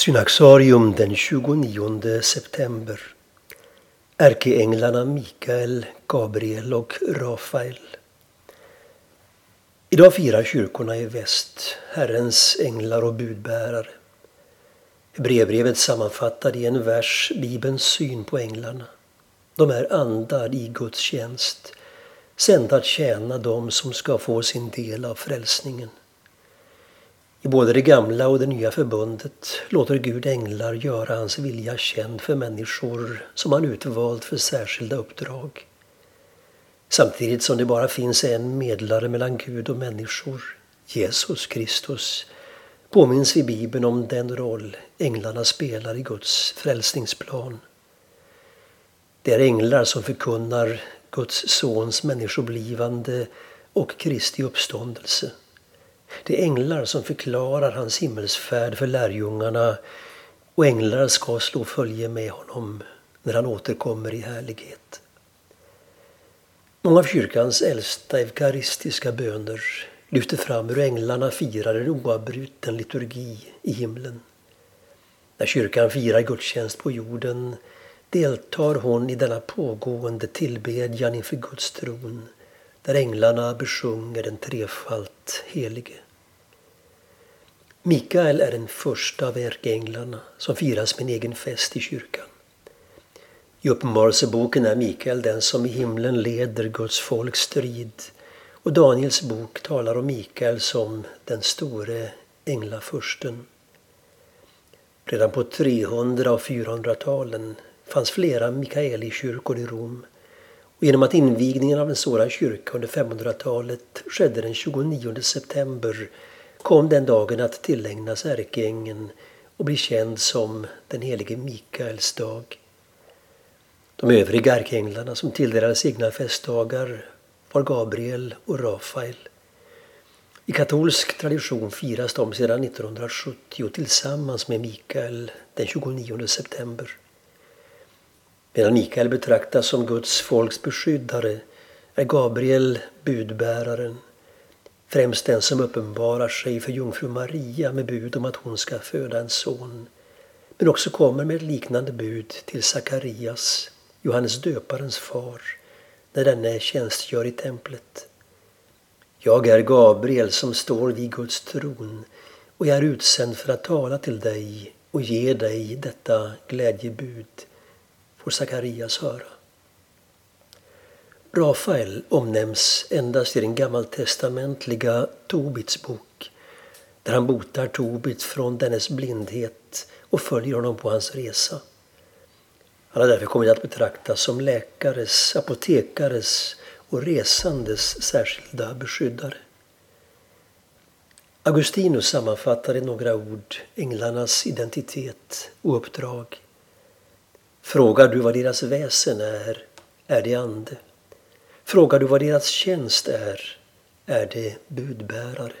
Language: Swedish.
Synaxarium den 29 september. Ärkeänglarna Mikael, Gabriel och Rafael. Idag firar kyrkorna i väst Herrens änglar och budbärare. Brevbrevet sammanfattar i en vers Bibelns syn på änglarna. De är andar i Guds tjänst, sända att tjäna dem som ska få sin del av frälsningen. I både det gamla och det nya förbundet låter Gud änglar göra hans vilja känd för människor som han utvalt för särskilda uppdrag. Samtidigt som det bara finns en medlare mellan Gud och människor, Jesus Kristus, påminns i Bibeln om den roll änglarna spelar i Guds frälsningsplan. Det är änglar som förkunnar Guds sons människoblivande och Kristi uppståndelse. Det är änglar som förklarar hans himmelsfärd för lärjungarna och änglar ska slå följe med honom när han återkommer i härlighet. Många av kyrkans äldsta eukaristiska böner lyfter fram hur änglarna firar en oavbruten liturgi i himlen. När kyrkan firar gudstjänst på jorden deltar hon i denna pågående tillbedjan inför Guds tron där änglarna besjunger den trefalt helige. Mikael är den första av ärkeänglarna som firas med en egen fest i kyrkan. I Uppenbarelseboken är Mikael den som i himlen leder Guds folks strid och Daniels bok talar om Mikael som den store änglafursten. Redan på 300 och 400-talen fanns flera Mikaelikyrkor i Rom och genom att invigningen av en sådan kyrka under 500-talet skedde den 29 september kom den dagen att tillägnas ärkeängeln och bli känd som den helige Mikaels dag. De övriga ärkeänglarna som tilldelades egna festdagar var Gabriel och Rafael. I katolsk tradition firas de sedan 1970 tillsammans med Mikael den 29 september. Medan Mikael betraktas som Guds folks beskyddare är Gabriel budbäraren, främst den som uppenbarar sig för jungfru Maria med bud om att hon ska föda en son, men också kommer med ett liknande bud till Sakarias, Johannes döparens far, när denne tjänstgör i templet. Jag är Gabriel som står vid Guds tron och jag är utsänd för att tala till dig och ge dig detta glädjebud får Sakarias höra. Rafael omnämns endast i den gammaltestamentliga Tobits bok där han botar Tobit från dennes blindhet och följer honom på hans resa. Han har därför kommit att betraktas som läkares, apotekares och resandes särskilda beskyddare. Augustinus sammanfattar i några ord änglarnas identitet och uppdrag. Frågar du vad deras väsen är, är det ande. Frågar du vad deras tjänst är, är det budbärare.